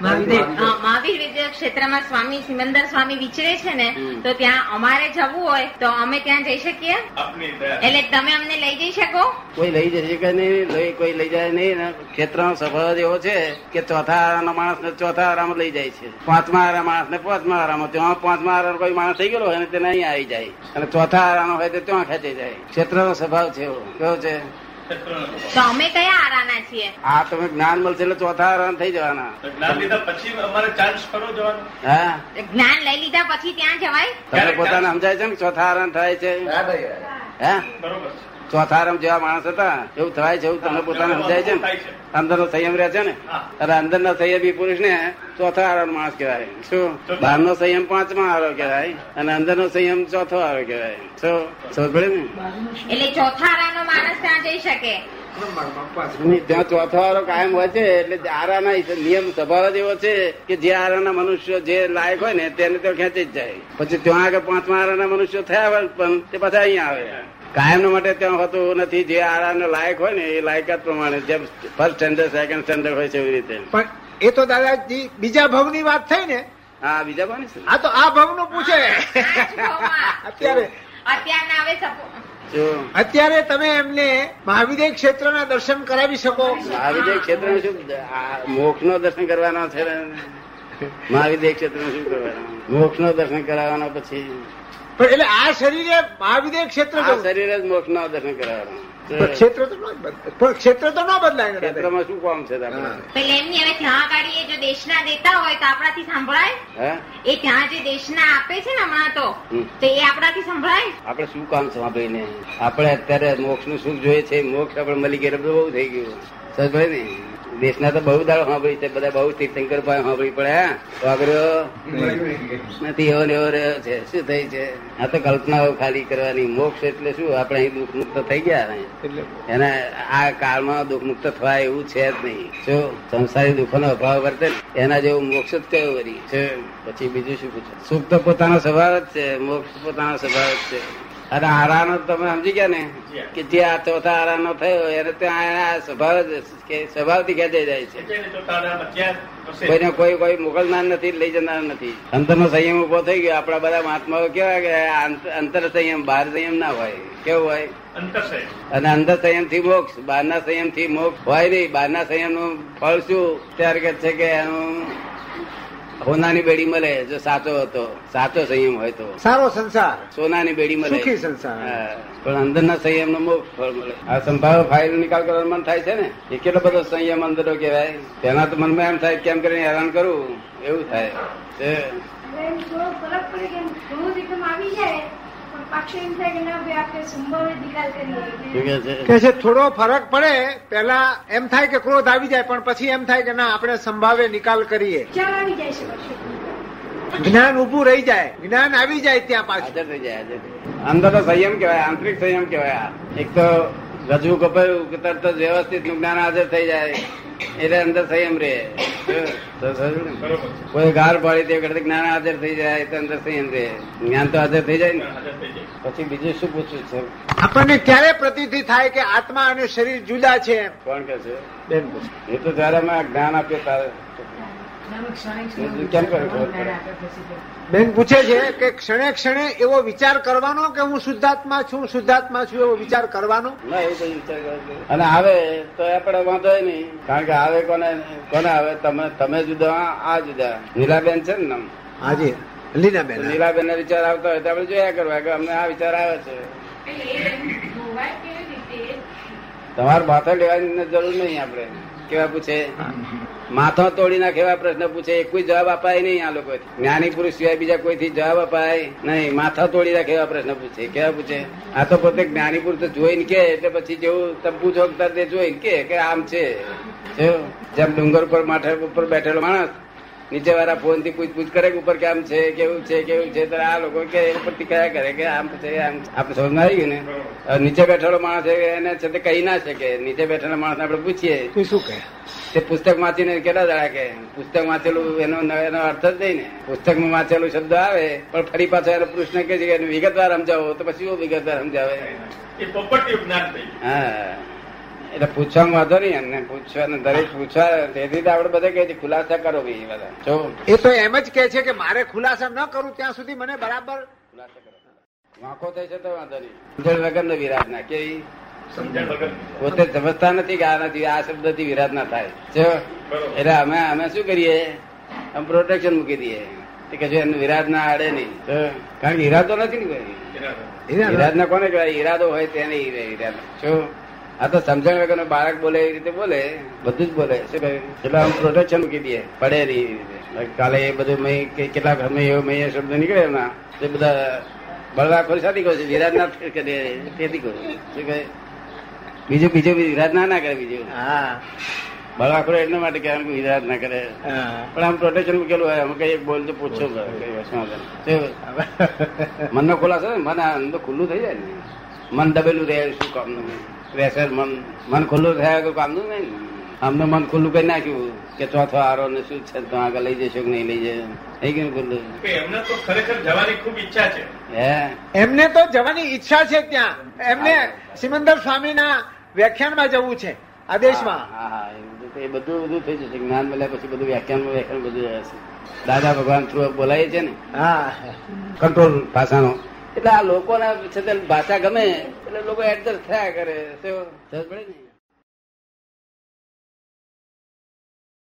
મહાવીર વિદ્યા ક્ષેત્રમાં સ્વામી સિમંદર સ્વામી વિચરે છે ને તો ત્યાં અમારે જવું હોય તો અમે ત્યાં જઈ શકીએ? એટલે તમે અમને લઈ જઈ શકો? કોઈ લઈ જઈ શકે નહીં? કોઈ લઈ જાય નહીં? ક્ષેત્ર ક્ષેત્રનો સ્વભાવ એવો છે કે ચોથા આરાના માણસ ને ચોથા આરામ લઈ જાય છે? પાંચમા આરા માણસ ને પાંચમા આરામાં ત્યાં પાંચમા આરા કોઈ માણસ થઈ ગયેલો હોય ને તેને અહીં આવી જાય. અને ચોથા આરાનો હોય તો ત્યાં ખેંચી જાય. ક્ષેત્રનો સ્વભાવ છે એવો. કેવો છે. તો અમે કયા આરાના છીએ? આ તમે જ્ઞાન મળશે એટલે ચોથા આરાન થઈ જવાના. જ્ઞાન લીધા પછી અમારે ચાન્સ ખરો જવાનો? હા. જ્ઞાન લઈ લીધા પછી ત્યાં જવાય? તમે પોતાને સમજાય છે ને ચોથા આરાન થાય છે? હે બરોબર ચોથા આરામ જેવા માણસ હતા એવું થાય છે એવું તમને પોતાને સમજાય છે. ને અંદર નો સંયમ રહે છે ને. અને અંદર નો સંયમી પુરુષ ને ચોથા આરો માણસ કહેવાય. શું? બહાર નો સંયમ પાંચમા આરો કહેવાય અને અંદર નો સંયમ ચોથો આરો કહેવાય. શું? સમજ પડે ને? એટલે ચોથા આરાનો માણસ ત્યાં જઈ શકે. ત્યાં ચોથો આરો કાયમ હોય છે એટલે આરાના નિયમ સ્વભાવ જ એવો છે કે જે આરાના મનુષ્ય જે લાયક હોય ને તેને તો ખેંચી જ જાય. પછી ત્યાં આગળ પાંચમા આરાના મનુષ્યો થયા હોય પણ તે પાછા અહીંયા આવે. કાયમ માટે ત્યાં હોતું નથી. જે આરાનો લાયક હોય ને એ લાયકાત પ્રમાણે જેમ ફર્સ્ટ સ્ટેન્ડર્ડ સેકન્ડ સ્ટેન્ડર્ડ હોય છે એવી રીતે. પણ એ તો દાદાજી બીજા ભવની વાત થઈ ને? હા બીજા ભાવ છે. આ તો આ ભવનું પૂછે. આ જ ભાવમાં. અત્યારે અત્યારે તમે એમને મહાવિદ્ય ક્ષેત્રના દર્શન કરાવી શકો. મહાવિદ્ય ક્ષેત્ર શું મોક્ષ નો દર્શન કરવાનો છે ને મહાવિદ્ય ક્ષેત્ર શું કરવાનું મોક્ષ નો દર્શન કરાવવાનો પછી પણ એટલે આ શરીરે મહાવીર ક્ષેત્ર શરીર જ મોક્ષ નો દર્શન કરાવવાનું. ક્ષેત્ર તો ન બદલાય. પણ ક્ષેત્ર તો ન બદલાય ક્ષેત્રમાં શું કામ છે એમની હવે ત્યાં એ જો દેશના દેતા હોય તો આપણાથી સંભળાય? એ ત્યાં જે દેશના આપે છે ને હમણાં તો તો એ આપણાથી સંભળાય? આપણે શું કામ છે સાંભળીને આપણે અત્યારે મોક્ષનું સુખ જોઈએ છે મોક્ષ આપણે મળી ગયા બહુ થઈ ગયું. પડે ને? દેશના તો બહુ દાડો સાંભળી છે બધા બહુ તીર્થંકર પાસે સાંભળી પડે વાગર્યો નથી એવો ને એવો રહ્યો છે. શું થઈ છે? આ તો કલ્પનાઓ ખાલી કરવાની. મોક્ષ એટલે શું? આપણે અહીં દુઃખ મુક્ત થઈ ગયા ને. એને આ કાળમાં દુઃખ મુક્ત થવાય એવું છે જ નહીં. જો સંસારી દુઃખો નો અભાવ વર્તે એના જેવું મોક્ષ જ કયો વરી છે પછી બીજું શું પૂછે? સુખ તો પોતાનો સ્વભાવ જ છે મોક્ષ પોતાનો સ્વભાવ જ છે. અને આરાનો તમે સમજી ગયા ને? કે જે આ ચોથા આરાનો થયો એને ત્યાં સ્વભાવ કે સ્વભાવથી ખેંચાઈ જાય છે. કોઈને કોઈ કોઈ મોકલનાર નથી લઈ જનાર નથી. અંતરનો સંયમ ઊભો થઈ ગયો. આપણા બધા મહાત્માઓ કેવા કે અંતર સંયમ બહાર સંયમ ના હોય. કેવું હોય? અને અંદર સંયમથી મોક્ષ બહારના સંયમથી મોક્ષ હોય નહીં. બહારના સંયમનું ફળ શું? ત્યારે કે છે કે એનું સોનાની બેડી મળે જો સાચો હતો સાચો સંયમ હોય તો. સારો સંસાર. સોનાની બેડી મળે. સુખી સંસાર. હા. પણ અંદરના સંયમ નો મોક્ષ ફળ મળે. આ સંભાવ ફાઇલ નિકાલ કરવાનું મન થાય છે ને એ કેટલો બધો સંયમ અંદરો કહેવાય. તેના તો મનમાં એમ થાય કેમ કરીને હેરાન કરું? એવું થાય. છે. એમ થોડો ફરક પડે કે છે થોડો ફરક પડે પેલા એમ થાય કે ક્રોધ આવી જાય પણ પછી એમ થાય કે ના આપણે સંભાવે નિકાલ કરીએ વિચાર આવી જાય છે પછી જ્ઞાન ઉભું રહી જાય જ્ઞાન આવી જાય ત્યાં પાછળ. અંદર તો સંયમ કહેવાય આંતરિક સંયમ કહેવાય આ. એક તો રજુ કપાયું કે તરત જ વ્યવસ્થિતનું જ્ઞાન હાજર થઈ જાય. એટલે અંદર સંયમ છે. કોઈ ગાર પાડી તે વખતે જ્ઞાન હાજર થઈ જાય તો અંદર સંયમ રહે. જ્ઞાન તો હાજર થઈ જાય ને. પછી બીજું શું પૂછવું છે? આપણને ક્યારે પ્રતિથી થાય કે આત્મા અને શરીર જુદા છે? કોણ કે છે? બેન એ તો જયારે અમે જ્ઞાન આપીએ ત્યારે બેન પૂછે છે કે ક્ષણે ક્ષણે એવો વિચાર કરવાનો કે હું શુદ્ધાત્મા છું શુદ્ધાત્મા છું એવો વિચાર કરવાનો? ના એવું કઈ વિચાર અને આવે તો આપણે વાંધો નહીં. કારણ કે આવે કોને કોને આવે? તમે તમે જુદા આ જુદા. નીલાબેન છે ને હાજી લીલાબેન. નીલાબેન ના વિચાર આવતા હોય તો આપણે જોયા કરવા કે અમને આ વિચાર આવે છે. તમારે માથે લેવાની જરૂર નહીં આપણે. કેવા પૂછે? માથો તોડી ના કેવા પ્રશ્ન પૂછે? એક કોઈ જવાબ અપાય નહીં આ લોકો જ્ઞાની પુરુષ સિવાય બીજા કોઈથી જવાબ અપાય નહીં. માથા તોડી ના કેવા પ્રશ્ન પૂછે? કેવા પૂછે? આ તો પોતે જ્ઞાની પુરુષ જોઈને કે, એટલે પછી જેવું તમે પૂછો તરત જોઈને કે આમ છે. જેમ ડુંગર ઉપર માથે ઉપર બેઠેલો માણસ નીચે વાળા ફોનથી પૂછપૂછ કરે કે ઉપર કેમ છે કેવું છે કેવું છે ત્યારે આ લોકો કે ઉપરથી કયા કરે કે આમ છે આમ આપણે સમજ આવી ગયું ને. નીચે બેઠેલો માણસ છે એને છે તે કહી ના શકે. નીચે બેઠેલા માણસ આપણે પૂછીએ. તું શું કહે? તે પુસ્તક વાંચીને કેટલા દાડા કે પુસ્તક વાંચેલું એનો એનો અર્થ જ નહીં ને. પુસ્તકમાં વાંચેલું શબ્દ આવે પણ ફરી પાછો એનો પ્રશ્ન કે છે કે વિગતવાર સમજાવો તો પછી વિગતવાર સમજાવે. હા. એટલે પૂછવામાં વાંધો નહીં એમને પૂછવા ને દરેક પૂછવા તેથી તો આપડે બધા કહે છે ખુલાસા કરો ભાઈ બધા. જો એ તો એમ જ કે છે કે મારે ખુલાસા ન કરું ત્યાં સુધી મને બરાબર ખુલાસા કરો. વાંકો થાય છે તો વાંધો નહીં. સમજણ વગર વિરાધના વિરાજ ના કે પોતે સમજતા નથી કે આ નથી આ શબ્દથી વિરાધના થાય. જો એટલે અમે અમે શું કરીએ? અમે પ્રોટેક્શન મૂકી દઈએ. કે કશું એનું વિરાધના આડે નહીં જો. કારણ કે ઈરાદો નથી ને કોઈ. ઈરાદ. ના કોને કહેવાય? ઈરાદો હોય તેને ઈરાદો. શું આ તો સમજણ વગર બાળક બોલે એ રીતે બોલે બધું જ બોલે. શું કહે? એટલે આમ પ્રોટેક્શન મૂકી દે પડે નહીં રીતે. કાલે એ બધું મેં કેટલાક અમે એવો મેં શબ્દ નીકળે એના તે બધા બળવા ખોરી સાથે કહું છું વિરાજ ના કરે તેથી કહું. શું કહે? બીજું બીજું વિરાજ ના ના કરે બીજું. હા. બળવા ખોરો એટલા માટે કે વિરાજ ના કરે. પણ આમ પ્રોટેક્શન મૂકેલું હોય અમે કઈ બોલ તો પૂછો કઈ વસ્તુ? મનનો ખુલાસો ને મન આમ તો ખુલ્લું થઈ જાય ને. મન દબેલું રહે શું કામનું? પ્રેશર મન મન ખુલ્લું થયા વગર કામનું નહીં. અમને મન ખુલ્લું કરી નાખ્યું કે ચોથો આરો ને શું છે તો આગળ લઈ જશો કે નહીં લઈ જાય થઈ ગયું ખુલ્લું? એમને તો ખરેખર જવાની ખૂબ ઈચ્છા છે. હે? એમને તો જવાની ઈચ્છા છે ત્યાં. એમને સિમંદર સ્વામીના વ્યાખ્યાનમાં જવું છે આદેશમાં હા હા એ બધું એ બધું બધું થઈ જશે. જ્ઞાન મળ્યા પછી બધું વ્યાખ્યાન વ્યાખ્યાન બધું રહેશે દાદા ભગવાન થ્રુ બોલાય છે ને? હા. કંટ્રોલ ભાષાનો. એટલે આ લોકોના છે ભાષા ગમે એટલે લોકો એડજસ્ટ થયા કરે? સમજ પડે ને